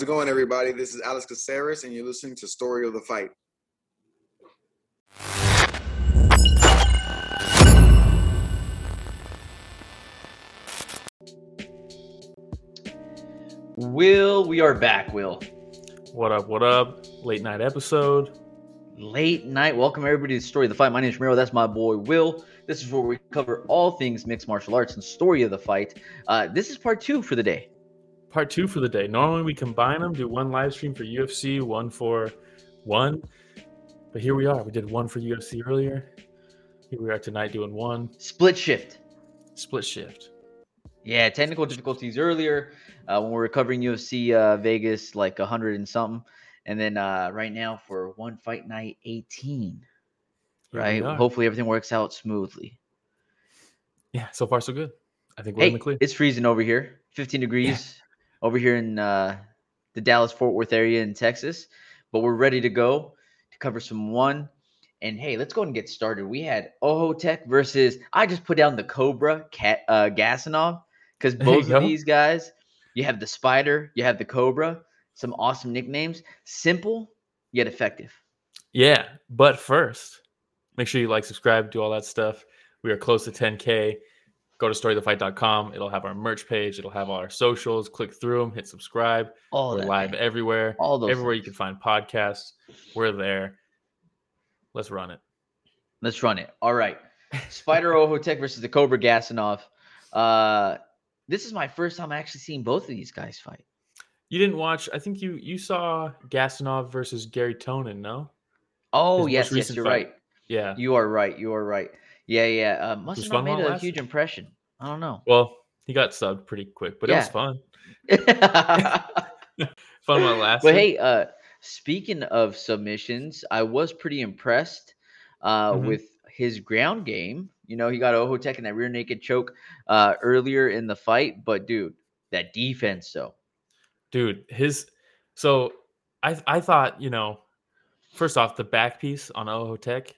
How's it going, everybody? This is Alex Caceres, and you're listening to Story of the Fight. Will, we are back, Will. What up? What up? Late night episode. Late night. Welcome everybody to Story of the Fight. My name is Miro. That's my boy Will. This is where we cover all things mixed martial arts and story of the fight. Uh, this is part two for the day. Part two for the day. Normally we combine them, do one live stream for UFC, one for one. But here we are. We did one for UFC earlier. Here we are tonight doing one. Split shift. Split shift. Yeah, technical difficulties earlier uh, when we were covering UFC uh, Vegas, like 100 and something. And then uh, right now for one fight night 18, Here right? Hopefully everything works out smoothly. Yeah, so far so good. I think we're Hey, in the clear. it's freezing over here. 15 degrees over here in uh, the Dallas Fort Worth area in Texas. But we're ready to go to cover some one. And hey, let's go and get started. We had Oho Tech versus I just put down the Cobra Cat uh, Gasanov because both of go. these guys, you have the Spider, you have the Cobra, some awesome nicknames, simple yet effective. Yeah, but first, make sure you like, subscribe, do all that stuff. We are close to 10K. Go to storythefight.com. It'll have our merch page. It'll have all our socials. Click through them, hit subscribe. All We're live man. everywhere. all those everywhere you can find podcasts. We're there. Let's run it. Let's run it. All right. Spider Ohotech versus the Cobra Gasanov. Uh, this is my first time actually seeing both of these guys fight. You didn't watch. I think you you saw Gasanov versus Garry Tonon. No. Oh, His yes, yes, you're fight. right. Yeah. You are right. You are right. Yeah, yeah. Uh, must have not made a lasted. huge impression. I don't know. Well, he got subbed pretty quick, but it was fun. Fun while it lasted. hey, uh, speaking of submissions, I was pretty impressed uh, Mhm. with his ground game. You know, he got Ohotech in that rear naked choke uh, earlier in the fight, but dude, that defense though. dude, his. So I I thought you know, first off, the back piece on Ohotech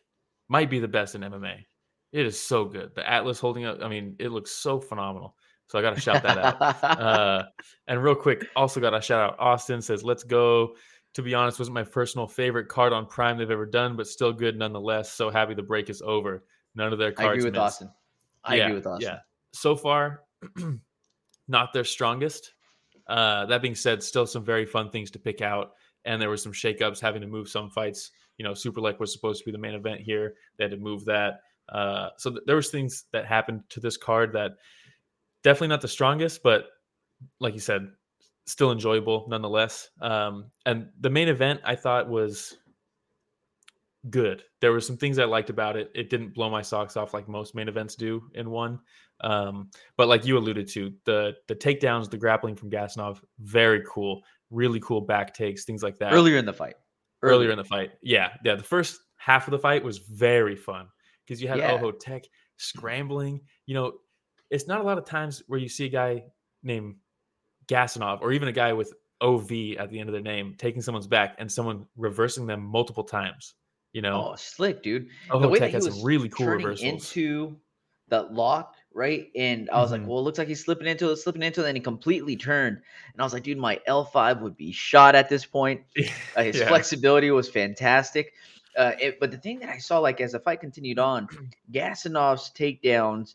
might be the best in MMA. It is so good. The Atlas holding up. I mean, it looks so phenomenal. So I got to shout that out. uh, and real quick, also got to shout out Austin says, "Let's go." To be honest, wasn't my personal favorite card on Prime they've ever done, but still good nonetheless. So happy the break is over. None of their cards. I agree with missed. Austin. I agree with Austin. Yeah. So far, not their strongest. Uh, that being said, still some very fun things to pick out. And there were some shakeups having to move some fights. You know, Superlek was supposed to be the main event here. They had to move that. Uh, so th- there was things that happened to this card that definitely not the strongest, but like you said, still enjoyable nonetheless. Um, and the main event I thought was good. There were some things I liked about it. It didn't blow my socks off like most main events do in one. Um, but like you alluded to, the the takedowns, the grappling from Gasanov, very cool. Really cool back takes, things like that. Earlier in the fight. earlier in the fight, yeah, yeah. The first half of the fight was very fun because you had Yeah. Oho Tech scrambling. You know, it's not a lot of times where you see a guy named Gasanov or even a guy with OV at the end of their name taking someone's back and someone reversing them multiple times. You know, Oh, slick, dude. Oho way Tech that has some really cool reversals. into that lock, right? And I was like, Mhm. well, it looks like he's slipping into it, slipping into it, and he completely turned. And I was like, dude, my L5 would be shot at this point. Uh, his Yeah. flexibility was fantastic. Uh, it, but the thing that I saw, like as the fight continued on, Gasanov's takedowns,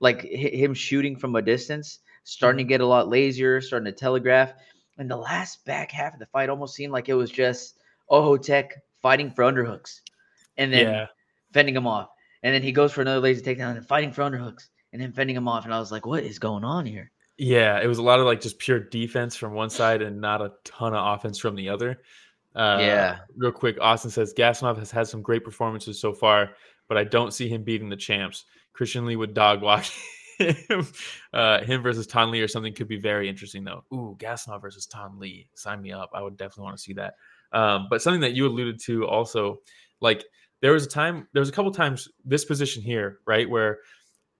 like hi- him shooting from a distance, starting Mm-hmm. to get a lot lazier, starting to telegraph. And the last back half of the fight almost seemed like it was just Oho Tech fighting for underhooks, and then yeah, fending him off. And then he goes for another lazy takedown and fighting for underhooks, and then fending him off. And I was like, what is going on here? yeah. It was a lot of like just pure defense from one side and not a ton of offense from the other. Uh, Yeah. Real quick, Austin says Gasanov has had some great performances so far, but I don't see him beating the champs. Christian Lee would dog walk him. Uh, him versus Thanh Le or something could be very interesting though. Ooh, Gasanov versus Thanh Le. Sign me up. I would definitely want to see that. Um, but something that you alluded to also, like there was a time, there was a couple times this position here, right, where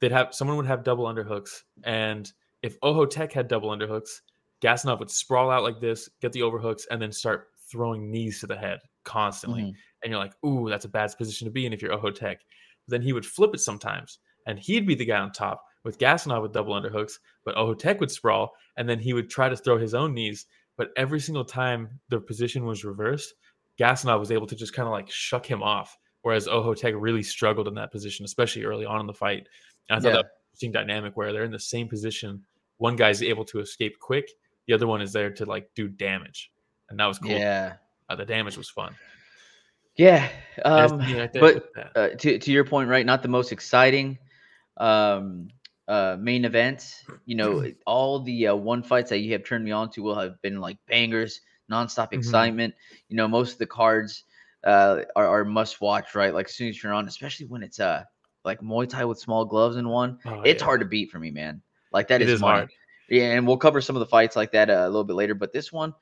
they'd have someone would have double underhooks, and if Oho Tech had double underhooks, Gasanov would sprawl out like this, get the overhooks, and then start throwing knees to the head constantly. Mhm. And you're like, ooh, that's a bad position to be in if you're Oho Tech. Then he would flip it sometimes, and he'd be the guy on top with Gasanov with double underhooks, but Oho Tech would sprawl, and then he would try to throw his own knees but every single time the position was reversed, Gasanov was able to just kind of like shuck him off. Whereas Ohotek really struggled in that position, especially early on in the fight. And I thought Yeah. that interesting dynamic where they're in the same position. One guy's able to escape quick, the other one is there to like do damage. And that was cool. Yeah. Uh, the damage was fun. Yeah. Um, right but uh, to to your point, right? Not the most exciting um, uh, main event. You know, all the uh, one fights that you have turned me on to will have been like bangers, nonstop Mhm. excitement. You know, most of the cards uh, are, are must watch, right? Like as soon as you're on, especially when it's uh like Muay Thai with small gloves in one, Oh, it's yeah. hard to beat for me, man. Like that It is is hard. Yeah, and we'll cover some of the fights like that uh, a little bit later. But this one,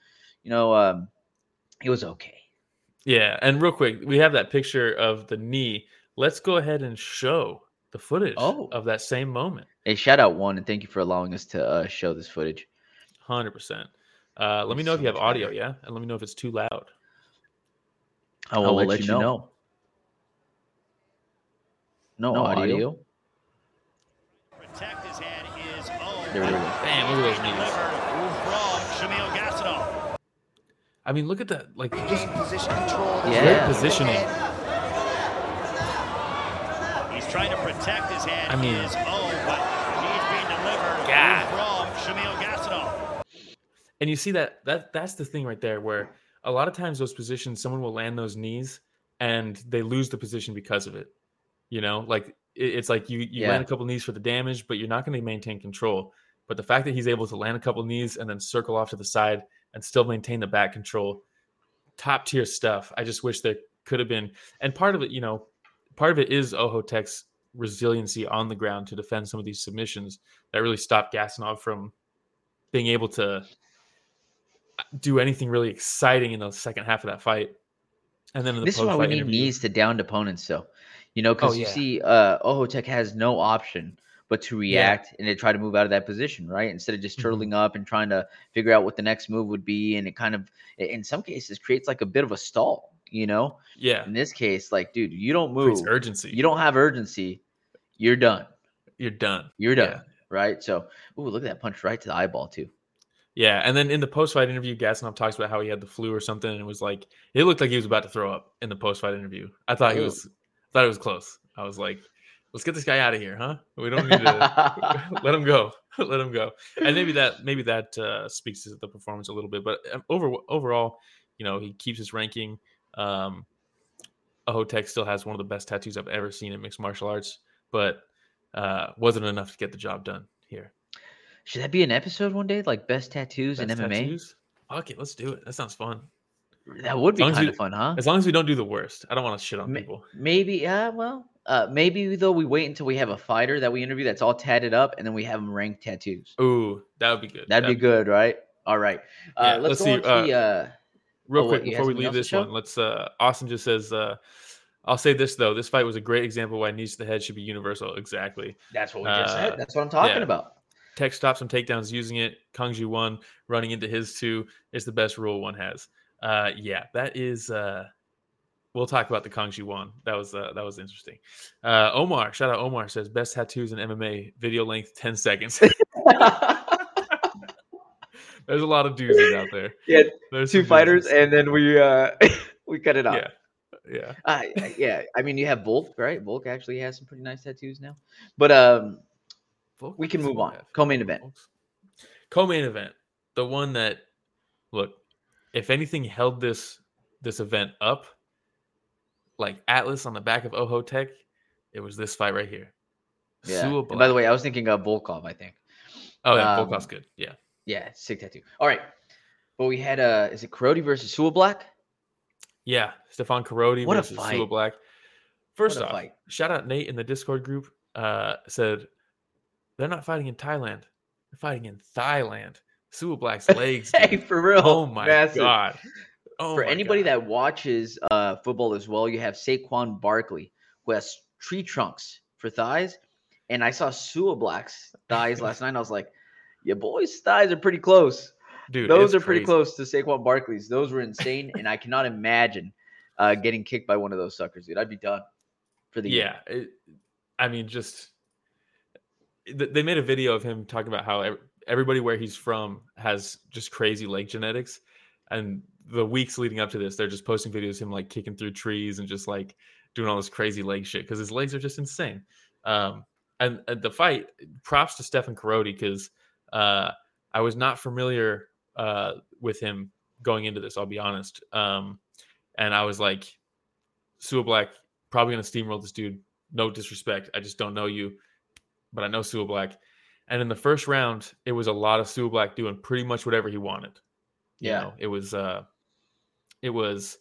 you know, um, it was okay. Yeah, and real quick, we have that picture of the knee. Let's go ahead and show the footage Oh. of that same moment. Hey, shout out one, and thank you for allowing us to uh, show this footage. Hundred percent. Uh, let me know so if you have audio, better. yeah, and let me know if it's too loud. I will, let, you know. No, No audio. audio. Protect his head is. There we go. Bam, look at those knees. I mean, look at that, like just position control. Yeah. great positioning. He's trying to protect his head I mean- is oh, but he's being delivered God. from Shamil Gasanov. and you see that that that's the thing right there where a lot of times those positions someone will land those knees and they lose the position because of it you know like it- it's like you you Yeah. land a couple knees for the damage but you're not going to maintain control but the fact that he's able to land a couple knees and then circle off to the side and still maintain the back control top tier stuff i just wish there could have been and part of it you know part of it is ohotek's resiliency on the ground to defend some of these submissions that really stopped gasanov from being able to do anything really exciting in the second half of that fight. And then in the This is why we need interview- knees to downed opponents, though. You know, because Oh, you yeah. see, uh, Ohotech has no option but to react and to try to move out of that position, right? Instead of just Mhm. turtling up and trying to figure out what the next move would be, and it kind of, in some cases, creates like a bit of a stall. You know, Yeah, in this case, like, dude, you don't move, urgency. you don't have urgency, you're done. You're done. You're Yeah. done, right? So, ooh, look at that punch right to the eyeball too. Yeah, and then in the post-fight interview, Gasanov talks about how he had the flu or something, and it was like it looked like he was about to throw up in the post-fight interview. I thought he Ooh. was, thought it was close. I was like, let's get this guy out of here, huh? We don't need to let him go, let him go. And maybe that maybe that uh, speaks to the performance a little bit, but um, over overall, you know, he keeps his ranking. Um, Ahotek still has one of the best tattoos I've ever seen in mixed martial arts, but uh, wasn't enough to get the job done here. Should that be an episode one day, like best tattoos in Best MMA? tattoos? Okay, let's do it. That sounds fun. That would be kind of fun, huh? As long as we don't do the worst. I don't want to shit on Ma- people. Maybe, yeah, well, uh, maybe though we wait until we have a fighter that we interview that's all tatted up, and then we have them rank tattoos. Ooh, that would be good. That'd be good, right? All right. Uh, Yeah, let's, let's go see, to the. Uh, Real Oh, quick had before we leave this one, let's uh Austin just says uh I'll say this though, this fight was a great example why knees to the head should be universal. Exactly. that's what we just Uh, said. That's what I'm talking yeah. about. Tech stops some takedowns using it. Kung one running into his two is the best rule one has. Uh yeah, that is uh we'll talk about the Ju one. That was uh, that was interesting. Uh Omar, shout out Omar says best tattoos in MMA, video length 10 seconds. There's a lot of doozies out there. Yeah, There's Two fighters, doozies. and then we uh we cut it off. yeah. Yeah. Uh, yeah, I mean, you have Volk, right? Volk actually has some pretty nice tattoos now. But um, Volk We can move on. have Co-main event. folks. Co-main event. The one that look, if anything held this this event up, like Atlas on the back of Ohotech, it was this fight right here. yeah. By the way, I was thinking of Volkov. I think. oh yeah, um, Volkov's good. Yeah. Yeah, sick tattoo. All right, but we had uh, is it Korodi versus Suablack? Yeah. Stefan Korodi What versus Sua. Black. First off, fight. shout out Nate in the Discord group. Uh said they're not fighting in Thailand. They're fighting in Thailand. Suablack's legs. hey, dude. for real. oh my massive. god. Oh for anybody God. that watches uh, football as well, you have Saquon Barkley, who has tree trunks for thighs. And I saw Suablack's thighs last night. And I was like, your boy's thighs are pretty close. Dude, Those are pretty crazy. close to Saquon Barkley's. Those were insane. and I cannot imagine uh, getting kicked by one of those suckers, dude. I'd be done for the year. Yeah, it, I mean, just th- they made a video of him talking about how everybody where he's from has just crazy leg genetics, and the weeks leading up to this, they're just posting videos of him like kicking through trees and just like doing all this crazy leg shit because his legs are just insane. Um, and, and the fight, props to Stefan Korodi because uh, I was not familiar uh, with him going into this. I'll be honest. Um, and I was like, Suablack probably gonna steamroll this dude. No disrespect, I just don't know you, but I know Suablack. And in the first round, it was a lot of Suablack doing pretty much whatever he wanted. You Yeah. know, it was uh, it was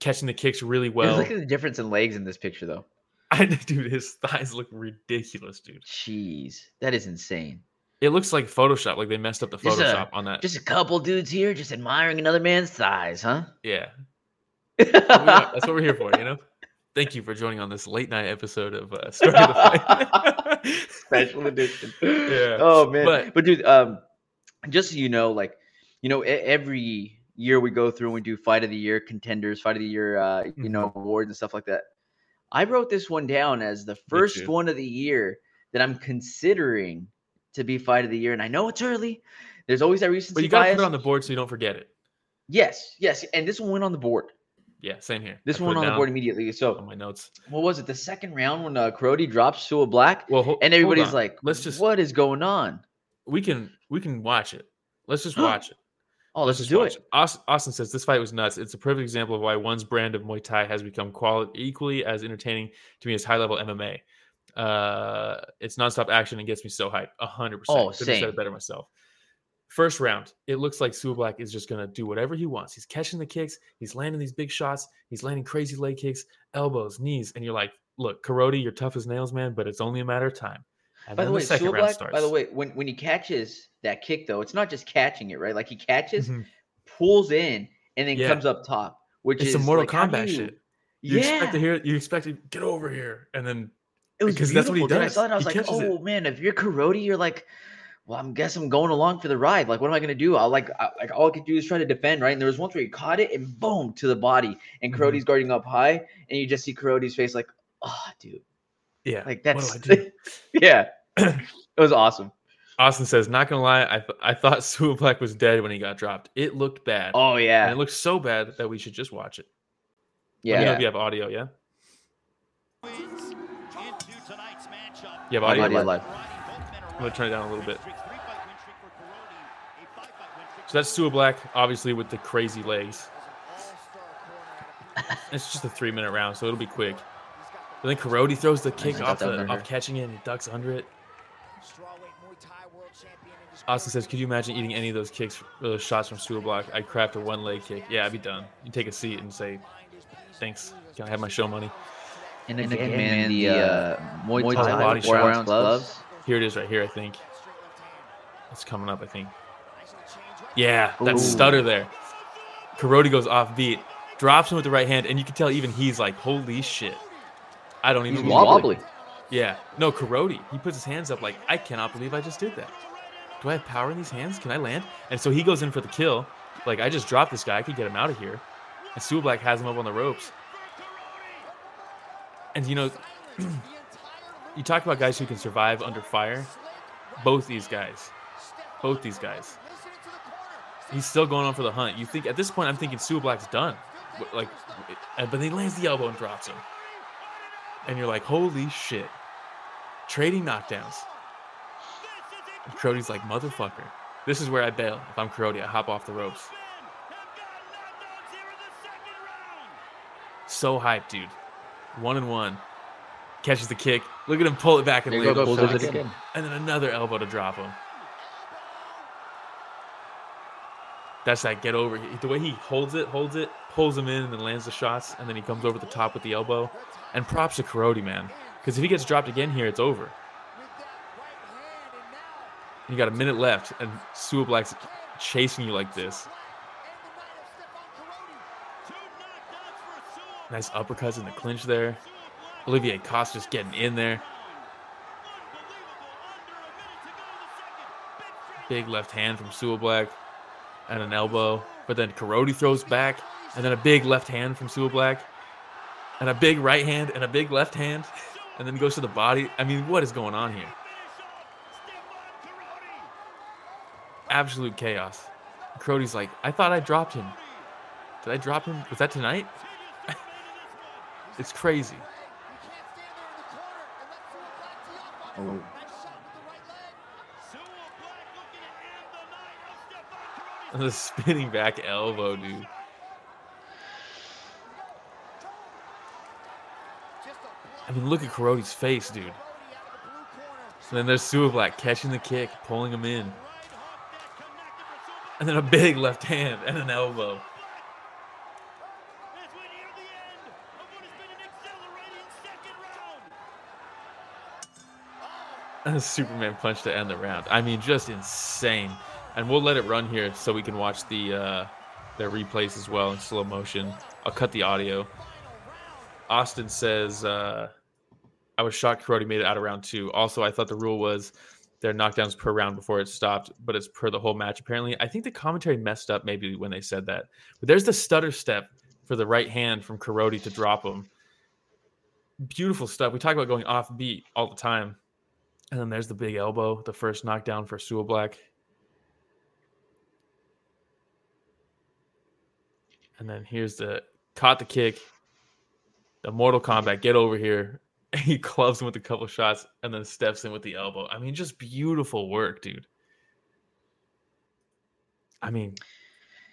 catching the kicks really Well, look at the difference in legs in this picture, though. I dude, his thighs look ridiculous, dude. Jeez, that is insane. It looks like Photoshop, like they messed up the Just a- Photoshop on that. Just a couple dudes here, just admiring another man's thighs, huh? yeah, That's what we are- that's what we're here for, you know. Thank you for joining on this late night episode of uh, Story of the Fight. Special edition. Yeah, Oh man. but- But, dude, um, just so you know, like, you know, every year we go through and we do fight of the year contenders, fight of the year, uh, you know, awards and stuff like that. I wrote this one down as the first one of the year that I'm considering to be fight of the year, and I know it's early. There's always that recency but you gotta bias. put it on the board so you don't forget it. yes, yes, and this one went on the board. Yeah, same here. This I one on the board immediately. on So my notes. what was it? The second round when uh, Korodi drops to a Black, Well, ho- and everybody's like, let's just what is going on?" we can we can watch it. Let's just watch it. Oh, let's, just do watch it. Aus- Austin says this fight was nuts. It's a perfect example of why one's brand of Muay Thai has become quali- equally as entertaining to me as high level MMA. Uh, it's nonstop action and gets me so hyped. Hundred percent. Oh, Couldn't have said it better myself. First round, it looks like Suablack is just gonna do whatever he wants. He's catching the kicks, he's landing these big shots, he's landing crazy leg kicks, elbows, knees, and you're like, look, Korodi, you're tough as nails, man, but it's only a matter of time. And By the way, second Sua round starts. by the way, when, when he catches that kick, though, it's not just catching it, right? Like he catches, Mhm. pulls in, and then Yeah. comes up top, which it's is some Mortal like, Kombat you- shit. You yeah, expect to hear you expect to get over here and then it was because that's what he beautiful, dude. I does. saw it, I was He like, catches it. oh man, if you're Korodi, you're like, well, I'm guess I'm going along for the ride. Like, what am I gonna do? I'll like, I, like all I could do is try to defend, right? And there was once where he caught it and boom to the body, and. Korodi's guarding up high, and you just see Korodi's face like, oh, dude, yeah. like what that's, do I do? yeah, it was awesome. Austin says, not gonna lie, I th- I thought Suablack was dead when he got dropped. It looked bad. Oh And yeah, it looked so bad that we should just watch it. Let yeah. me know if you have audio, yeah? Wins into tonight's matchup. You have Audio audio. live. I'm gonna turn it down a little bit. So that's Suablack, obviously with the crazy legs. It's just a three minute round, so it'll be quick. But then Korodi throws the kick off, the, off catching it and ducks under it. Austin says, "Could you imagine eating any of those kicks, uh, those shots from Suablack? I'd craft a one leg kick. Yeah, I'd be done. You take a seat and say, thanks. Can I have my show money? And again, man, the uh, Muay Thai Thai body four shots. ounce gloves. Here it is, right here. I think it's coming up. I think. Yeah, that Ooh. stutter there. Korodi goes off beat, drops him with the right hand, and you can tell even he's like, "Holy shit!" I don't even. He's wobbly. Yeah, no, Korodi. He puts his hands up like, "I cannot believe I just did that. Do I have power in these hands? Can I land?" And so he goes in for the kill. Like, I just dropped this guy. I could get him out of here. And Suablack has him up on the ropes. And you know, you talk about guys who can survive under fire. Both these guys, both these guys. He's still going on for the hunt. You think at this point, I'm thinking Suablack's done, like, but then he lands the elbow and drops him, and you're like, holy shit! Trading knockdowns. And Korodi's like, motherfucker. This is where I bail. If I'm Korodi, I hop off the ropes. So hyped, dude. One and one. Catches the kick. Look at him pull it back and lay you go, those pulls it shots. again. And then another elbow to drop him. That's that get over. The way he holds it, holds it, pulls him in, and then lands the shots, and then he comes over the top with the elbow. And props to Korodi, man. Because if he gets dropped again here, it's over. You got a minute left, and Suablack's chasing you like this. Nice uppercuts in the clinch there. Olivier Coste just getting in there. Big left hand from Suablack and an elbow. But then Korodi throws back, and then a big left hand from Suablack, and a big right hand, and a big left hand, and then goes to the body. I mean, what is going on here? absolute chaos. Korodi's like, I thought I dropped him. Did I drop him? Was that tonight? it's crazy. Oh. The spinning back elbow, dude. I mean, look at Korodi's face, dude. And then there's Suablack catching the kick, pulling him in. And then a big left hand and an elbow. And a Superman punch to end the round. I mean, just insane. And we'll let it run here so we can watch the uh, their replays as well in slow motion. I'll cut the audio. Austin says, uh, I was shocked Korodi made it out of round two. Also, I thought the rule was their knockdowns per round before it stopped, but it's per the whole match apparently. I think the commentary messed up maybe when they said that. But there's the stutter step for the right hand from Korodi to drop him. Beautiful stuff. We talk about going off beat all the time. And then there's the big elbow, the first knockdown for Suablack. And then here's the caught the kick. The Mortal Kombat, get over here. He clubs him with a couple shots and then steps in with the elbow. I mean, just beautiful work, dude. I mean,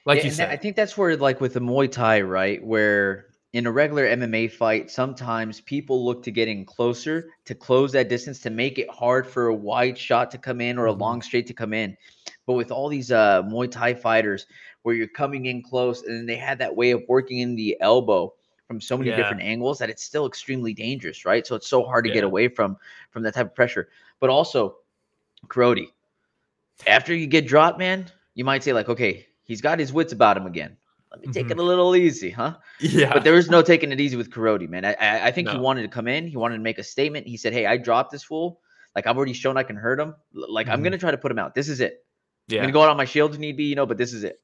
like Yeah, you said, I think that's where, like with the Muay Thai, right, where in a regular MMA fight, sometimes people look to get in closer to close that distance to make it hard for a wide shot to come in or a Mhm. long straight to come in. But with all these uh, Muay Thai fighters, where you're coming in close, and then they had that way of working in the elbow from so many Yeah. different angles that it's still extremely dangerous, right? So it's so hard to get away from from that type of pressure. But also, Korodi, after you get dropped, man, you might say like, okay, he's got his wits about him again. Let me take Mhm. it a little easy, huh? yeah, But there is no taking it easy with Korodi, man. I, I, I think he wanted to come in. He wanted to make a statement. He said, "Hey, I dropped this fool. Like I've already shown I can hurt him. Like I'm Mhm. gonna try to put him out. This is it. Yeah. I'm gonna go out on my shield if need be, you know. But this is it.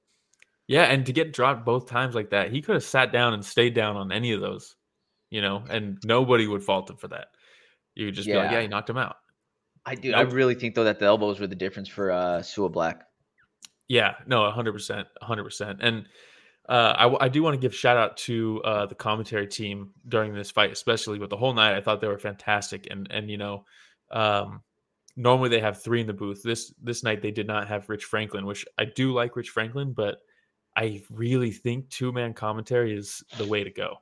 Yeah. And to get dropped both times like that, he could have sat down and stayed down on any of those, you know, and nobody would fault him for that. You would just be like, Yeah. yeah, he knocked him out. I do. I really think though that the elbows were the difference for uh Suablack. Yeah, no, hundred percent, hundred percent. And uh, I do want to give shout out to uh, the commentary team during this fight, especially with the whole night. I thought they were fantastic, and and you know, um, normally they have three in the booth. This this night they did not have Rich Franklin, which I do like Rich Franklin, but I really think two man commentary is the way to go.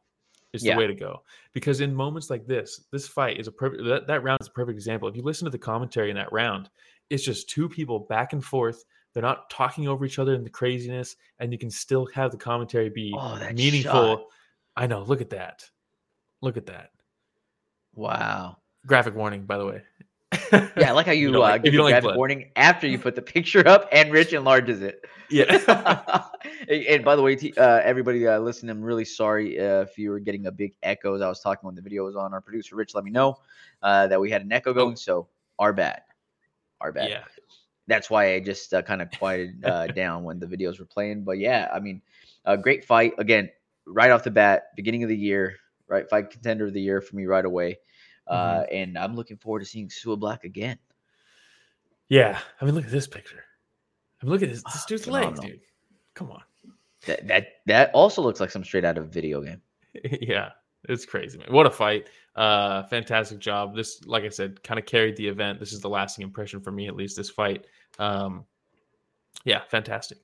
It's Yeah. the way to go because in moments like this, this fight is a perfect. That, that round is a perfect example. If you listen to the commentary in that round, it's just two people back and forth. They're not talking over each other in the craziness, and you can still have the commentary be Oh, meaningful. shot. I know. Look at that. Look at that. Wow. Graphic warning, by the way. Yeah, I like how you, don't uh, like- give you like warning after you put the picture up and Rich enlarges it. yeah. and, by the way, t- uh, everybody uh, listening, I'm really sorry uh, if you were getting a big echo as I was talking when the video was on. Our producer Rich let me know uh, that we had an echo going, so our bad, our bad. Oh. yeah. That's why I just uh, kind of quieted uh, down when the videos were playing. But yeah, I mean, a great fight again, right off the bat, beginning of the year, right? Fight contender of the year for me right away. Uh, Mm-hmm. and I'm looking forward to seeing Suablack again. Yeah. I mean, look at this picture. I mean, look at this, this Ah, dude's legs, dude. Come on. That that that also looks like some straight out of a video game. yeah, it's crazy, man. What a fight. Uh fantastic job. This, like I said, kind of carried the event. This is the lasting impression for me, at least, this fight. Um yeah, fantastic.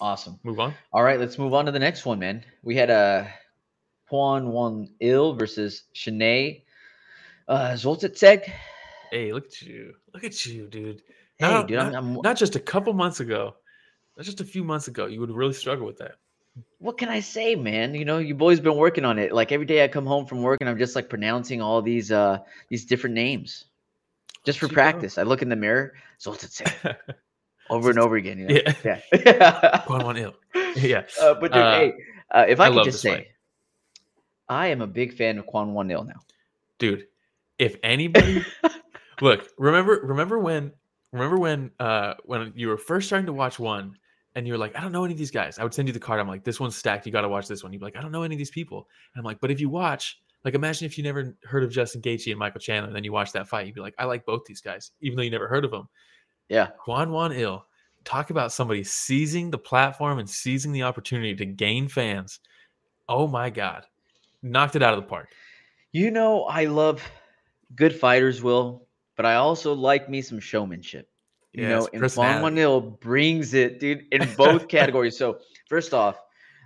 Awesome. Move on. All right, let's move on to the next one, man. We had a Kwon Won Il versus Shine uh, Zoltsetseg. Hey, look at you. Look at you, dude. Hey, Not- dude, I'm, not, I'm, not just a couple months ago, not just a few months ago, you would really struggle with that. what can I say, man? You know, you boys been working on it. Like every day I come home from work and I'm just like pronouncing all these uh these different names. Just for practice. I look in the mirror, Zoltsetseg, over and over again. You know? Yeah. Yeah. Going on ill. Yeah. Uh, but dude, Uh, hey, uh, if I, I could just say, fight. I am a big fan of Kwon Won Il now. dude if anybody look remember remember when remember when uh when you were first starting to watch one and you were like i don't know any of these guys i would send you the card i'm like this one's stacked you got to watch this one you'd be like i don't know any of these people and i'm like but if you watch like imagine if you never heard of justin Gaethje and michael chandler and then you watch that fight you'd be like i like both these guys even though you never heard of them Yeah. Kwon Won Il talk about somebody seizing the platform and seizing the opportunity to gain fans. Oh my god. Knocked it out of the park. You know, I love good fighters, Will, but I also like me some showmanship. You Yes, know, and Juan. Manil brings it, dude, in both categories. So, first off,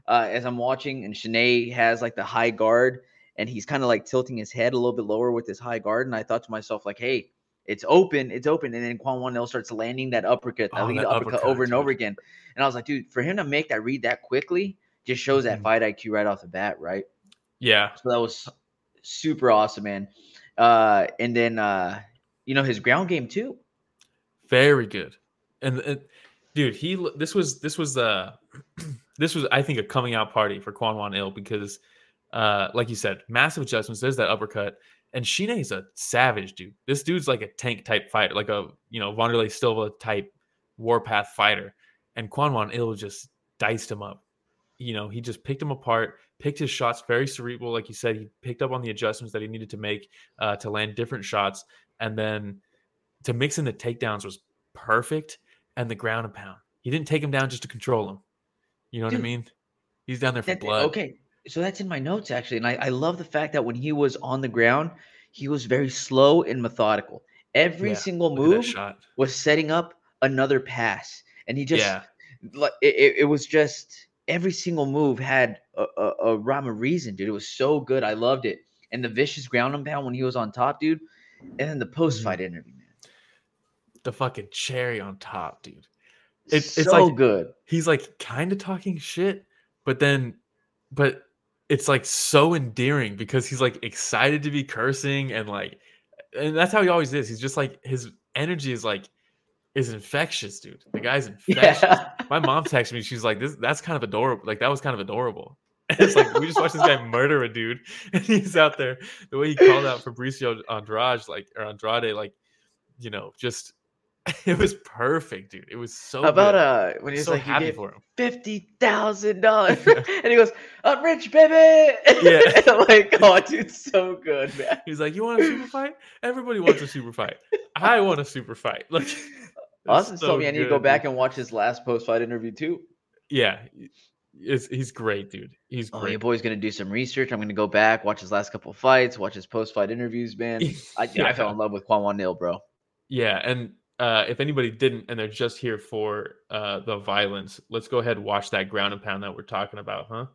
uh, as I'm watching, and Shine has like the high guard, and he's kind of like tilting his head a little bit lower with his high guard. And I thought to myself, like, hey, it's open, it's open. And then Kwon Won Il starts landing that uppercut, that Oh, lead uppercut, uppercut, over and over again. And I was like, dude, for him to make that read that quickly just shows that Mhm. fight IQ right off the bat, right? Yeah. So that was super awesome, man. Uh, and then uh, you know his ground game too. Very good. And, and dude, he this was this was uh this was I think a coming out party for Kwon Won Il because uh like you said, massive adjustments. There's that uppercut. And Shine's a savage, dude. This dude's like a tank type fighter, like a you know Wanderlei Silva type warpath fighter. And Kwon Won Il just diced him up. You know, he just picked him apart, picked his shots very cerebral, like you said. He picked up on the adjustments that he needed to make uh, to land different shots, and then to mix in the takedowns was perfect. And the ground and pound, he didn't take him down just to control him. You know what I mean? He's down there for blood. Okay, so that's in my notes actually, and I, I love the fact that when he was on the ground, he was very slow and methodical. Every Yeah, single Look at that move was setting up another pass, and he just yeah, it, it was just every single move had a, a, a rhyme of reason, dude. It was so good. I loved it. And the vicious ground and pound when he was on top, dude. And then the post mm-hmm. fight interview, man. the fucking cherry on top, dude. It's- so it's like- good. he's like kind of talking shit, but then, but it's like so endearing because he's like excited to be cursing and like, and that's how he always is. He's just like his energy is like is infectious, dude. The guy's infectious. Yeah. My mom texted me. She's like, "This that's kind of adorable. Like that was kind of adorable." And it's like we just watched this guy murder a dude, and he's out there. The way he called out Fabricio Andrade, like or Andrade, like you know, just it was perfect, dude. It was so. How about good. uh when he's so like, happy get for him. fifty thousand dollars, and he goes, "I'm rich, baby." Yeah. I'm like, oh, dude, so good, man. He's like, "You want a super fight? Everybody wants a super fight. I want a super fight." Like, Austin so told me I need to good, go dude. back and watch his last post fight interview too. Yeah, it's, he's great, dude. He's Oh, great. your boy's gonna do some research. I'm gonna go back, watch his last couple fights, watch his post fight interviews, man. I, I fell in love with Quan Nil, bro. Yeah, and uh, if anybody didn't and they're just here for uh, the violence, let's go ahead and watch that ground and pound that we're talking about, huh?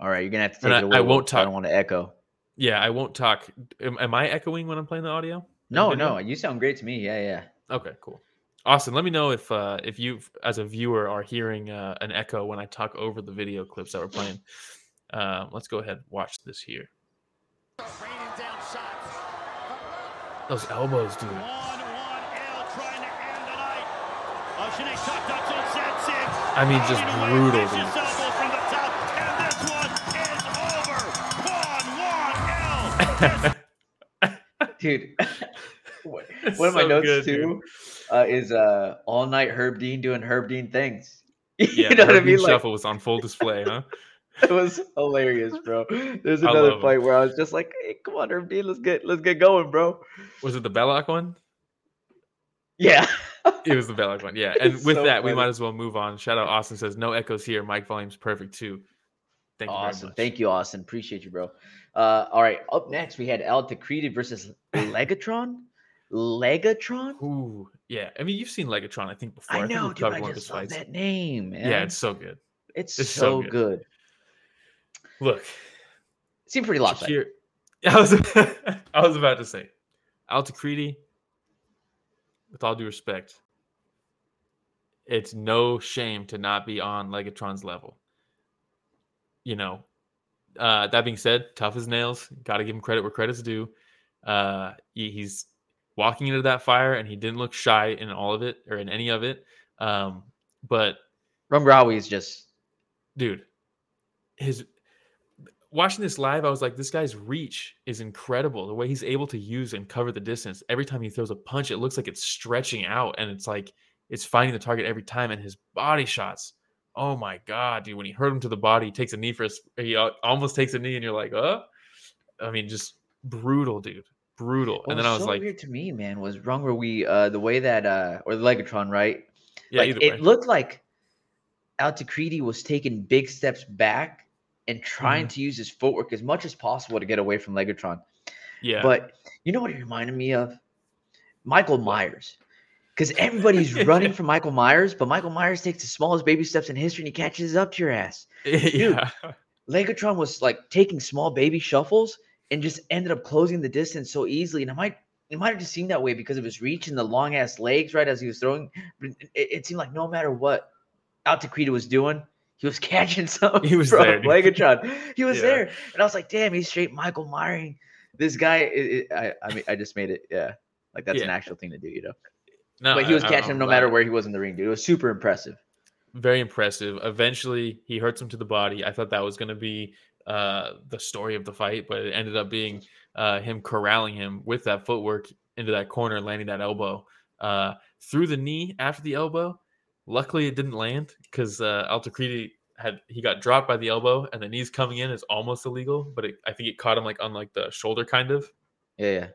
All right, you're gonna have to And take I- it away. I won't talk. I don't want to echo. Yeah, I won't talk. Am, am I echoing when I'm playing the audio? No, no, you sound great to me. Yeah, yeah. Okay, cool. Austin, let me know if uh, if you, as a viewer, are hearing uh, an echo when I talk over the video clips that we're playing. Um, let's go ahead and watch this here. Raining down shots. Those elbows, dude. 1 1 L trying to end the night. Oh, Sinead tucked up to Sensing. I mean, just brutal, dude. Vicious from the top. And this one is over. Kwon Won Il. Dude, one of my notes good, too uh, is uh, all night Herb Dean doing Herb Dean things. you Yeah, know what I Herb mean? Like, Shuffle was on full display, huh? it was hilarious, bro. There's another fight where I was just like, "Hey, come on, Herb Dean, let's get let's get going, bro." Was it the Belakh one? Yeah. It was the Belakh one, yeah. And It's with so that, we might as well move on. Shout out Austin says no echoes here. Mic volume's perfect too. Thank you Awesome. Thank you, Austin. Appreciate you, bro. Uh, all right. Up next, we had Al-Tekreeti versus Legatron. Legatron? Ooh, yeah. I mean, you've seen Legatron, I think, before. I know, we've dude. I just love fights. that name, man. Yeah, it's so good. it's, it's so, so good. good. Look, Seemed pretty lopsided. I was I was about to say, Al-Tekreeti, with all due respect, it's no shame to not be on Legatron's level. You know, uh, that being said, tough as nails. Got to give him credit where credit's due. Uh, he, he's walking into that fire, and he didn't look shy in all of it or in any of it. Um, but Rumbrawi is just dude, his watching this live, I was like, this guy's reach is incredible. The way he's able to use and cover the distance. Every time he throws a punch, it looks like it's stretching out and it's like it's finding the target every time. And his body shots, oh my god, dude! When he hurt him to the body, he takes a knee for his, he almost takes a knee, and you're like, oh, I mean, just brutal, dude, brutal. What and then I was so like, weird to me, man, was Rumbrawi, uh, the way that uh, or the Legatron, right? Yeah, like it looked like Al-Tekreeti was taking big steps back and trying Mhm. to use his footwork as much as possible to get away from Legatron. yeah. But you know what it reminded me of? Michael Myers. Because everybody's running from Michael Myers, but Michael Myers takes the smallest baby steps in history and he catches up to your ass. yeah. Legatron was like taking small baby shuffles and just ended up closing the distance so easily. And it might it might have just seemed that way because of his reach and the long ass legs, right? As he was throwing, but it, it seemed like no matter what Al-Tekreeti was doing, he was catching something. He was from there. Legatron. He was Yeah. there, and I was like, "Damn, he's straight Michael Myring." This guy, it, it- I, I mean, I just made it, yeah, like that's an actual thing to do, you know. No, but he was I- I catching him no matter where he was in the ring, dude. It was super impressive. very impressive. Eventually, he hurts him to the body. I thought that was going to be uh, the story of the fight, but it ended up being uh, him corralling him with that footwork into that corner, landing that elbow uh, through the knee after the elbow. Luckily, it didn't land because uh, had he got dropped by the elbow, and the knees coming in is almost illegal. But it, I think it caught him like on like the shoulder, kind of. Yeah, yeah.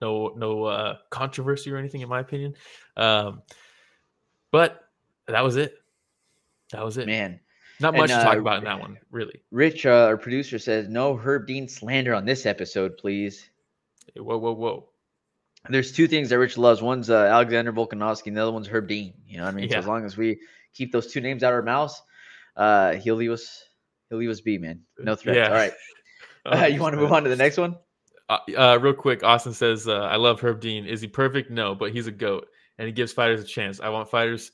No, no uh, controversy or anything, in my opinion. Um, but that was it. That was it. Man, Not And, much to talk uh, about in that one, really. Rich, uh, our producer says no Herb Dean slander on this episode, please. Whoa, whoa, whoa. There's two things that Rich loves. One's uh, Alexander Volkanovski, and the other one's Herb Dean. You know what I mean? So as long as we keep those two names out of our mouths, uh, he'll leave us. He'll leave us be, man. No threats. Yeah. All right. Uh, you want to move on to the next one? Uh, uh, real quick, Austin says, uh, I love Herb Dean. Is he perfect? No, but he's a GOAT and he gives fighters a chance. I want fighters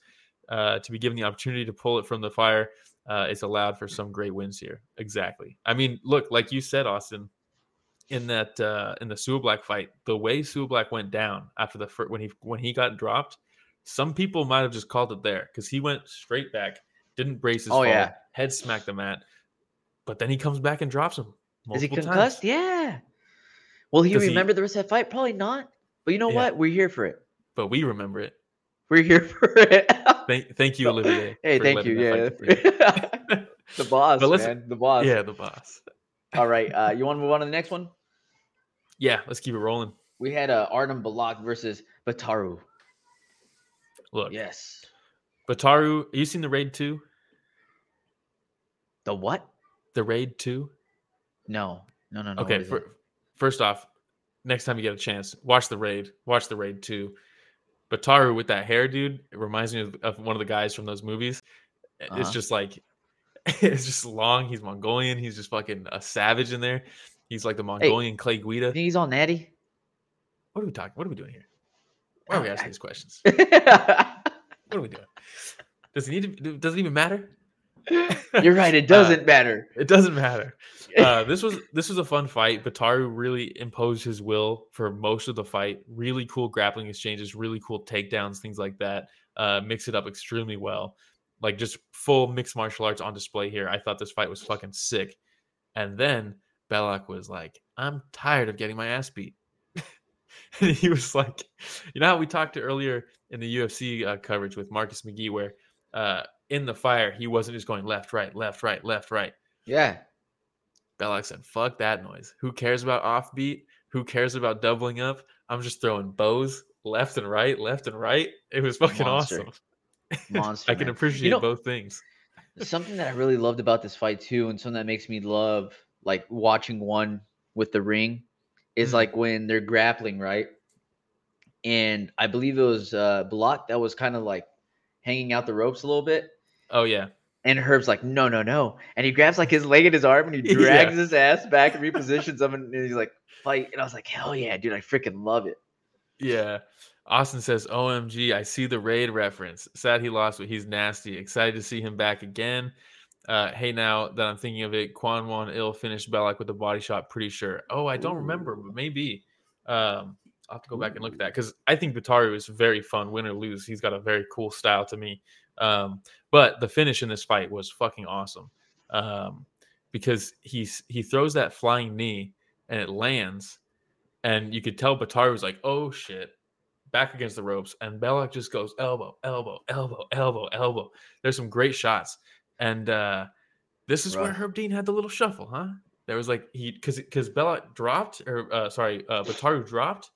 uh, to be given the opportunity to pull it from the fire. Uh, it's allowed for some great wins here. Exactly. I mean, look, like you said, Austin, in that uh, in the Suablack fight, the way Suablack went down after the fir- when he when he got dropped, some people might have just called it there because he went straight back, didn't brace his Oh, fall, yeah. head smacked the mat, but then he comes back and drops him. Is he concussed? times. Yeah. Will he Does he- remember the rest of that fight? Probably not. But you know Yeah. what? We're here for it. But we remember it. We're here for it. Thank, thank you, Olivier. hey, thank you. Yeah. the boss, man. The boss. yeah, the boss. All right. Uh, you want to move on to the next one? Yeah, let's keep it rolling. We had uh, Artem Belakh versus Baatarkhuu. Look, Yes. Baatarkhuu, you seen the Raid 2? The what? The Raid 2? No. No, no, no. okay, what is it? fir- first off, next time you get a chance, watch the Raid. Watch the Raid 2. Baatarkhuu with that hair, dude, it reminds me of, of one of the guys from those movies. It's Uh-huh. just like, it's just long. He's Mongolian. He's just fucking a savage in there. He's like the Mongolian Clay Guida. He's all natty? What are we talking? What are we doing here? Why are we asking these questions? What are we doing? Does it need to? Does it even matter? right. It doesn't matter. It doesn't matter. Uh, this was this was a fun fight. Baatarkhuu really imposed his will for most of the fight. Really cool grappling exchanges, really cool takedowns, things like that. Uh, mix it up extremely well. Like just full mixed martial arts on display here. I thought this fight was fucking sick. And then Belakh was like, "I'm tired of getting my ass beat." and he was like, "You know how we talked to earlier in the UFC uh, coverage with Marcus McGhee, where uh, in the fire he wasn't just going left, right, left, right, left, right." Yeah. Belakh said, fuck that noise. Who cares about offbeat? Who cares about doubling up? I'm just throwing bows left and right, left and right. It was fucking Monster. awesome. Monster, I can man. appreciate know- both things. something that I really loved about this fight too, and something that makes me love like watching one with the ring is Mhm. like when they're grappling, right? And I believe it was uh Block that was kind of like hanging out the ropes a little bit. Oh yeah. And Herb's like, no, no, no. And he grabs like his leg and his arm and he Yeah. drags his ass back and repositions him and he's like, fight. And I was like, hell yeah, dude, I freaking love it. Yeah. Austin says, OMG, I see the raid reference. Sad he lost, but he's nasty. Excited to see him back again. Uh, hey, now that I'm thinking of it, Kwon Won Il finished Belakh with a body shot, pretty sure. Oh, I don't remember, but maybe. Um, I'll have to go back and look at that because I think Baatarkhuu is very fun, win or lose. He's got a very cool style to me. Um, but the finish in this fight was fucking awesome um, because he's he throws that flying knee and it lands, and you could tell Baatarkhuu was like, "Oh shit." Back against the ropes, and Belakh just goes elbow, elbow, elbow, elbow, elbow. There's some great shots, and uh, this is where Herb Dean had the little shuffle, huh? There was like he because because Belakh dropped or uh, sorry, uh, Baatarkhuu dropped,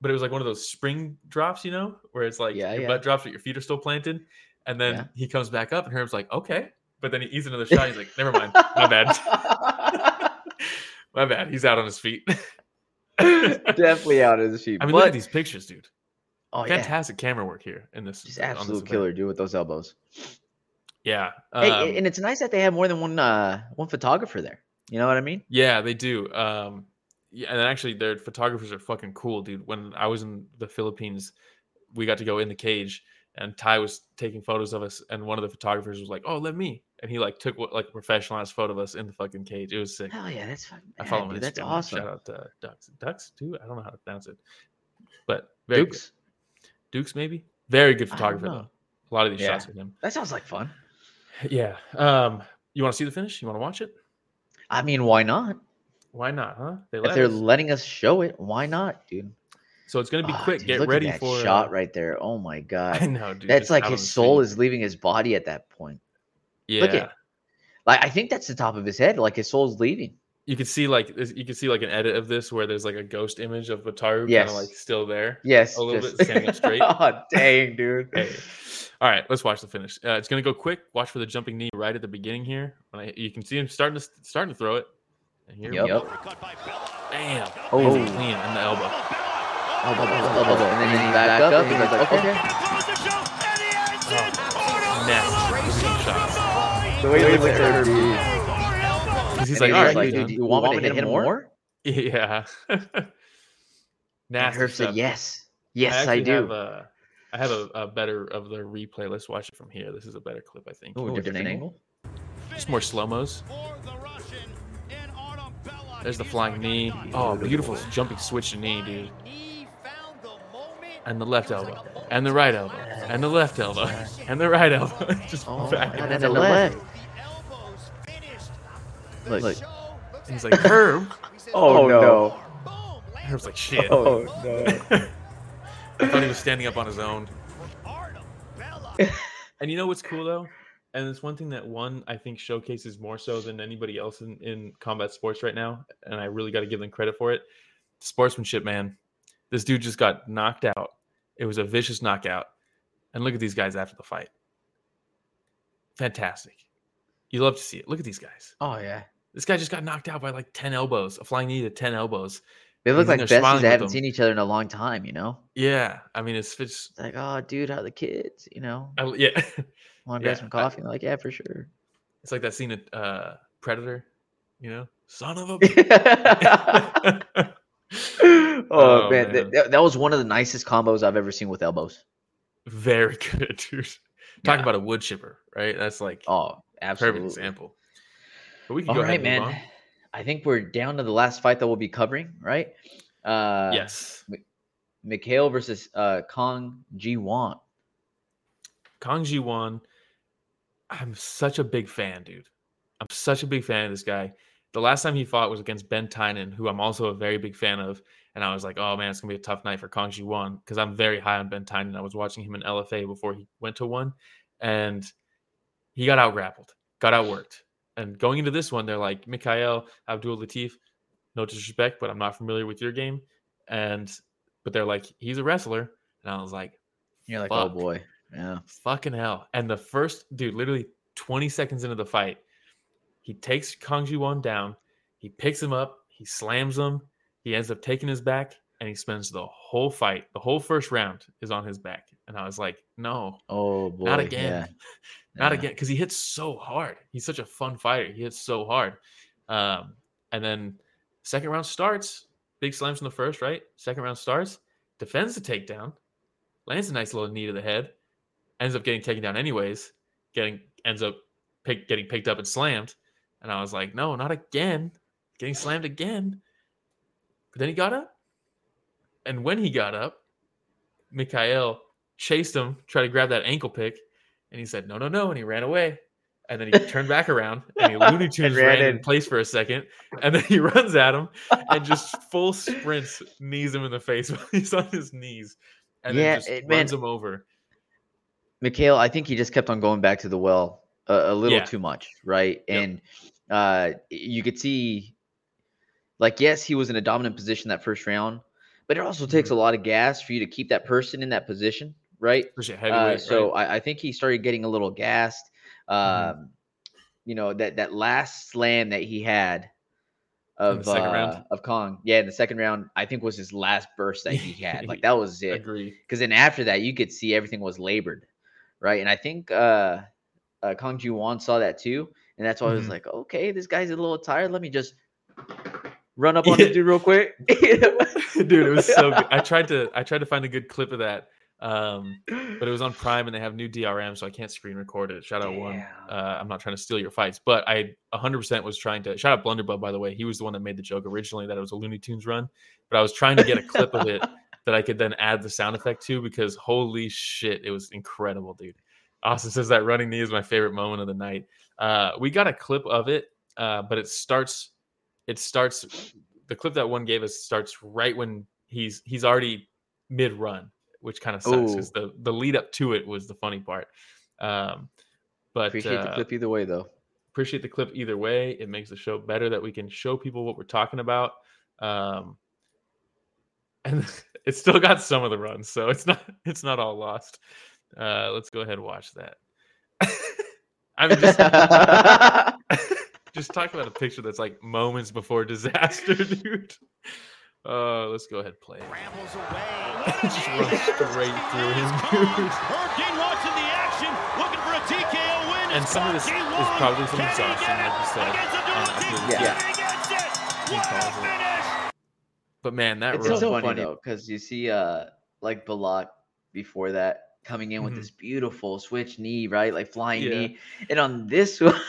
but it was like one of those spring drops, you know, where it's like Yeah, your yeah. butt drops, but your feet are still planted. And then Yeah. he comes back up, and Herb's like, okay. But then he eats another shot. He's like, never mind. My bad. My bad. He's out on his feet. Definitely out of his feet. I mean, but, look at these pictures, dude. oh, yeah. Fantastic camera work here in this. Just on this absolute killer, dude, with those elbows. Yeah. hey, um, and it's nice that they have more than one uh one photographer there. You know what I mean? Yeah, they do. Um, yeah, and actually, their photographers are fucking cool, dude. When I was in the Philippines, we got to go in the cage, and Ty was taking photos of us, and one of the photographers was like, "Oh, let me," and he like took what like a professionalized photo of us in the fucking cage. It was sick. Hell yeah, that's fucking I follow him dude. That's awesome. Shout out to Ducks, Ducks too. I don't know how to pronounce it, but very good. Dukes. Dukes maybe. Very good photographer though. A lot of these Yeah. shots with him. That sounds like fun. Yeah. Um, you want to see the finish? You want to watch it? I mean, why not? Why not? Huh? They if they're us. letting us show it, why not, dude? So it's gonna be Ah, quick. dude, Get ready for shot uh, right there. Oh my god! I know, dude. that's like his soul is leaving his body at that point. Yeah. Look at, like I think that's the top of his head. Like his soul's leaving. you could see like you could see like an edit of this where there's like a ghost image of Wataru kind Yes. of like still there. Yes, A little just- bit standing straight. oh dang, dude. Hey. All right, let's watch the finish. Uh, it's gonna go quick. Watch for the jumping knee right at the beginning here. When I, you can see him starting to starting to throw it. And here we Yep. go. Cut by Bam. Oh. Easy clean in the elbow. Oh, blah, blah, blah, blah, blah. And then he back up and he's like, okay. Nasty shots. The way he looks at her. Because he's And like, all right, like, dude. dude, you want me to hit him more? Yeah. And Nasty Herb said, yes. Yes, I, actually do. Have a, I have a, a better of the replay. Let's watch it from here. This is a better clip, I think. Ooh, different angle. Just more slow mos. There's the flying knee. Oh, beautiful jumping switch to knee, dude. And the left elbow, and the right elbow, and the left elbow, and the right elbow. Just Oh, back and and then the left. Look, look. He's like Herb. Oh, oh no. Herb's like shit. Oh no. I thought he was standing up on his own. And you know what's cool though? And it's one thing that one I think showcases more so than anybody else in, in combat sports right now. And I really got to give them credit for it. Sportsmanship, man. This dude just got knocked out. It was a vicious knockout. And look at these guys after the fight. Fantastic. You love to see it. Look at these guys. Oh yeah. This guy just got knocked out by like 10 elbows, a flying knee to 10 elbows. They look like besties that haven't them. seen each other in a long time, you know? Yeah. I mean, it's, it's It's like, oh dude, how the kids? You know? I, yeah. Want to Yeah, grab some coffee? I'm like, yeah, for sure. It's like that scene of uh, Predator, you know, son of a. oh, Oh, man, man. That, that was one of the nicest combos I've ever seen with elbows. Very good, dude. Talk Yeah. about a wood chipper, right? That's like Oh, absolutely perfect example. But we can All go right, ahead and man. I think we're down to the last fight that we'll be covering, right? Uh. Yes, Mikhail versus uh, Kang Ji Won. Kang Ji Won. I'm such a big fan, dude. I'm such a big fan of this guy. The last time he fought was against Ben Tynan, who I'm also a very big fan of. And I was like, oh man, it's gonna be a tough night for Kang Ji Won because I'm very high on Ben Tynan. I was watching him in LFA before he went to one, and he got out grappled, got outworked. And going into this one, they're like, Mikhail Abdul Latif, no disrespect, but I'm not familiar with your game. And but they're like, he's a wrestler. And I was like, You're like, oh boy, yeah. Fucking hell. And the first dude, literally 20 seconds into the fight, he takes Kang Ji Won down, he picks him up, he slams him, he ends up taking his back, and he spends the whole fight, the whole first round is on his back. And I was like, no, Oh boy, not again. yeah. Not Yeah. again. Because he hits so hard. He's such a fun fighter. He hits so hard. Um, and then second round starts, big slams in the first, right? Second round starts, defends the takedown, lands a nice little knee to the head, ends up getting taken down anyways, getting ends up pick, getting picked up and slammed. And I was like, no, not again. Getting slammed again. But then he got up. And when he got up, Mikhail chased him, tried to grab that ankle pick, and he said, no, no, no. And he ran away. And then he turned back around and he Looney Tunes ran ran, in place for a second. And then he runs at him and just full sprints, knees him in the face while he's on his knees. And Yeah, then just it- man, runs him over. Mikhail, I think he just kept on going back to the well a, a little Yeah. too much, right? Yep. And uh, you could see, like, yes, he was in a dominant position that first round, but it also takes a Mm-hmm. lot of gas for you to keep that person in that position, right? Uh, so right? I, I think he started getting a little gassed. Um, Mhm. You know that that last slam that he had of uh, of Kang, yeah, in the second round, I think was his last burst that he had. like that was it. agree. Because then after that, you could see everything was labored, right? And I think uh, uh Kang Ji Won saw that too, and that's why I was Mhm. like, okay, this guy's a little tired. Let me just run up on Yeah. this dude real quick. dude it was so good i tried to i tried to find a good clip of that um but it was on prime and they have new drm so i can't screen record it shout out one uh i'm not trying to steal your fights but i 100% was trying to shout out blunderbub by the way he was the one that made the joke originally that it was a looney tunes run but i was trying to get a clip of it that i could then add the sound effect to because holy shit it was incredible dude austin says that running knee is my favorite moment of the night uh we got a clip of it uh but it starts it starts the clip that one gave us starts right when he's he's already mid run, which kind of sucks because the the lead up to it was the funny part. Um, but Appreciate the uh, clip either way, though. appreciate the clip either way. It makes the show better that we can show people what we're talking about. Um, and it still got some of the runs, so it's not it's not all lost. Uh, let's go ahead and watch that. I'm just just talk about a picture that's like moments before disaster, dude. Uh, let's go ahead and play. Rambles away. Just run straight through him, dude. Watching the action, looking for a TKO win. And some of this is probably some exhaustion, like you said. Against the Duarte. after the- Yeah. But man, that it's so funny, though, because you see, uh, like Belakh before that coming in with Mhm. this beautiful switch knee, right? Like flying Yeah. knee. And on this one,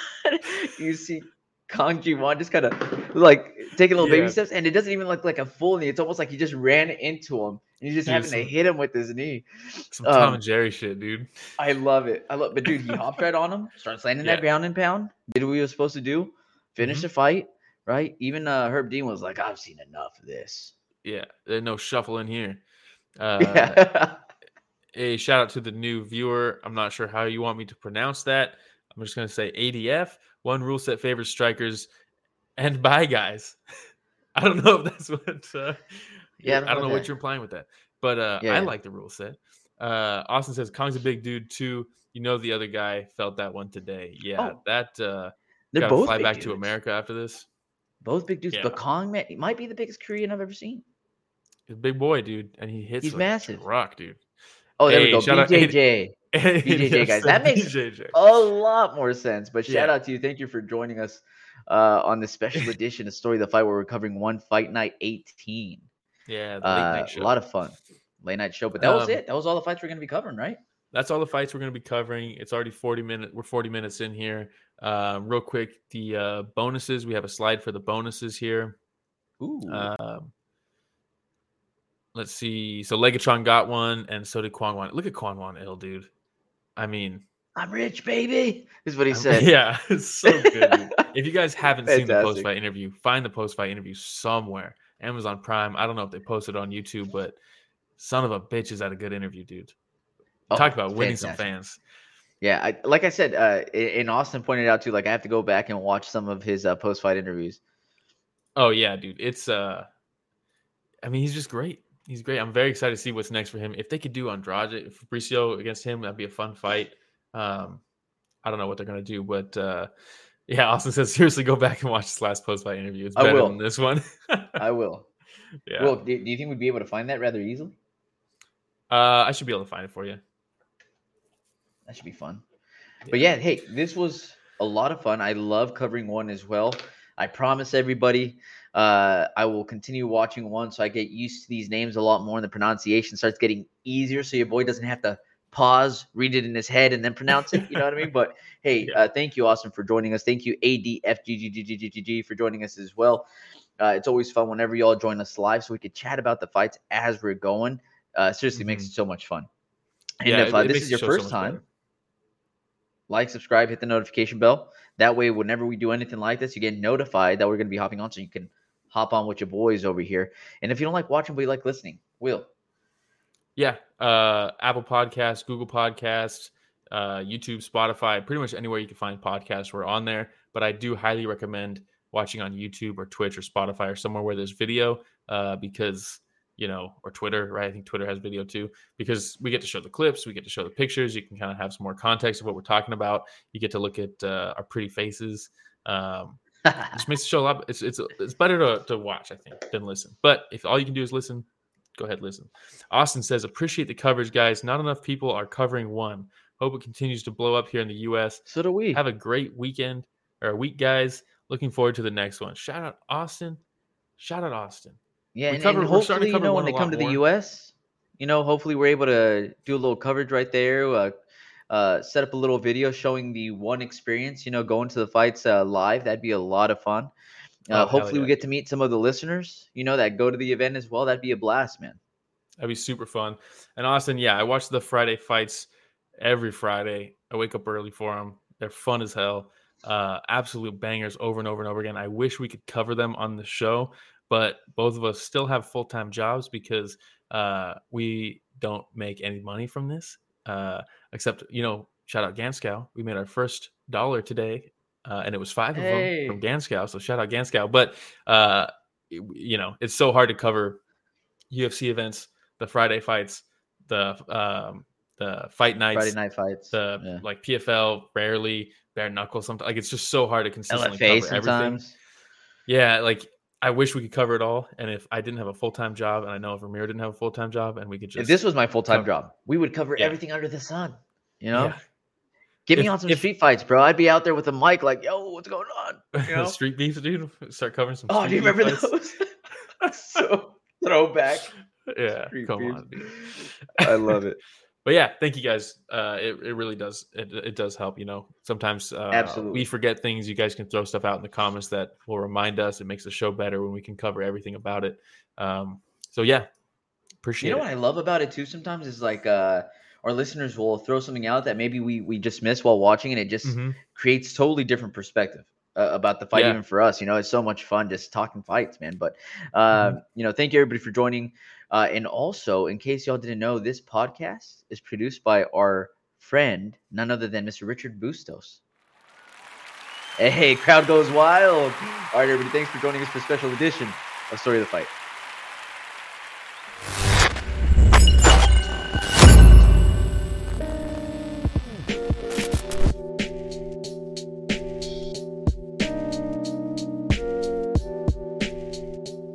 you see Kang Ji Won just kind of like taking little Yeah. baby steps, and it doesn't even look like a full knee. It's almost like he just ran into him, and he's just Dude, having to hit him with his knee. some Tom um, and Jerry shit, dude. I love it. I love, but dude, he hopped right on him, starts landing Yeah. that ground and pound, did what he was supposed to do, finished Mhm. the fight, right? Even uh, Herb Dean was like, "I've seen enough of this." Yeah, there's no shuffle in here. Uh, Yeah. a shout out to the new viewer. I'm not sure how you want me to pronounce that. I'm just gonna say ADF. One rule set favors strikers, and bye guys. I don't know if that's what. Uh, Yeah, I I don't don't, know know what you're implying with that, but uh, Yeah, I yeah. like the rule set. Uh, Austin says Kang's a big dude too. You know the other guy felt that one today. Yeah, Oh, that uh, They're both fly back to. America after this. Both big dudes. Yeah. But Kang man, he might be the biggest Korean I've ever seen. He's a big boy, dude, and he hits He's like massive. a truck, dude. Oh, there we go. shout out- BJJ. BJJ, Yes, guys. That makes- BJJ. a lot more sense. But shout Yeah. out to you. Thank you for joining us uh, on this special edition of Story of the Fight, where we're covering one fight night 18. Yeah, Uh, a lot of fun. Late night show. But that was Um, it. That was all the fights we're going to be covering, right? That's all the fights we're going to be covering. It's already 40 minutes. We're 40 minutes in here. Uh, real quick, the uh, bonuses. We have a slide for the bonuses here. Ooh. Um, let's see. So Legatron got one, and so did Kwon Won. Look at Kwon Won Il, dude. I mean, I'm rich, baby. Is what he I'm- said. yeah, it's so good. if you guys haven't seen the post fight interview, find the post fight interview somewhere. Amazon Prime. I don't know if they posted it on YouTube, but son of a bitch is that a good interview, dude. Oh, Talk about winning some fans. Yeah, I, like I said, uh, and Austin pointed out too. Like I have to go back and watch some of his uh, post-fight interviews. Oh yeah, dude. It's uh I mean, he's just great. He's great. I'm very excited to see what's next for him. If they could do Andrade Fabricio against him, that'd be a fun fight. Um I don't know what they're gonna do, but uh yeah, Austin says seriously go back and watch this last post fight interview. It's I better will. than this one. I will. yeah. Well, do, do you think we'd be able to find that rather easily? uh I should be able to find it for you. That should be fun. But yeah, hey, this was a lot of fun. I love covering one as well. I promise everybody, uh, I will continue watching one so I get used to these names a lot more and the pronunciation starts getting easier so your boy doesn't have to pause, read it in his head, and then pronounce it. You know what I mean? But hey, Yeah. uh, thank you, Austin, for joining us. Thank you, ADFGGGGGG, for joining us as well. Uh, it's always fun whenever y'all join us live so we could chat about the fights as we're going. Uh, seriously, makes it so much fun. And Yeah, if it- uh, it this is your so first time, better. Like, subscribe, hit the notification bell. That way, whenever we do anything like this, you get notified that we're going to be hopping on so you can hop on with your boys over here. And if you don't like watching, but you like listening, Will, Yeah, uh, Apple Podcasts, Google Podcasts, uh, YouTube, Spotify, pretty much anywhere you can find podcasts, we're on there. But I do highly recommend watching on YouTube or Twitch or Spotify or somewhere where there's video uh, because you know, or Twitter, right? I think Twitter has video too, because we get to show the clips, we get to show the pictures. You can kind of have some more context of what we're talking about. You get to look at uh, our pretty faces. Um, makes the show a lot. It's it's it's better to, to watch, I think, than listen. But if all you can do is listen, go ahead listen. Austin says, appreciate the coverage, guys. Not enough people are covering one. Hope it continues to blow up here in the U.S. so do we. Have a great weekend or week, guys. Looking forward to the next one. Shout out Austin. Shout out Austin. Yeah, We and, cover- and we're starting to hopefully, you know, when they come to the. U.S., you know, hopefully we're able to do a little coverage right there. Uh, uh, set up a little video showing the one experience. You know, going to the fights uh, live. That'd be a lot of fun. Oh, Uh, hell hopefully, we get to meet some of the listeners. You know, that go to the event as well. That'd be a blast, man. That'd be super fun. And Austin, yeah, I watch the Friday fights every Friday. I wake up early for them. They're fun as hell. Uh, absolute bangers over and over and over again. I wish we could cover them on the show, but both of us still have full time jobs because uh, we don't make any money from this. Uh, except, you know, shout out Ganskow. We made our first dollar today, uh, and it was five of them from Ganskow. So shout out Ganskow. But uh, y- you know, it's so hard to cover UFC events, the Friday fights, the um, the fight nights, Friday night fights. the yeah. like PFL, rarely bare knuckle. Sometimes like it's just so hard to consistently LFA cover everything. Yeah, like I wish we could cover it all. And if I didn't have a full time job, and I know if Ramiro didn't have a full time job, and we could just If this was my full time job, we would cover Yeah. everything under the sun. You know, Yeah. get me on some if- street fights, bro. I'd be out there with a mic, like, "Yo, what's going on?" You know? street beefs, dude. Start covering some. oh, do you remember fights. those? so throwback. Yeah, Street come beefs. on, dude. I love it. But yeah, thank you guys. Uh, it, it really does. It, it does help. You know, sometimes uh, Absolutely. we forget things. You guys can throw stuff out in the comments that will remind us. It makes the show better when we can cover everything about it. Um, so yeah, appreciate You know it. what I love about it too? Sometimes is like uh, our listeners will throw something out that maybe we we just miss while watching, and it just Mhm. creates totally different perspective uh, about the fight. Yeah. Even for us, you know, it's so much fun just talking fights, man. But uh, Mm-hmm. you know, thank you everybody for joining. Uh, and also, in case y'all didn't know, this podcast is produced by our friend, none other than Mr. Richard Bustos. Hey, crowd goes wild. All right, everybody, thanks for joining us for a special edition of Story of the Fight.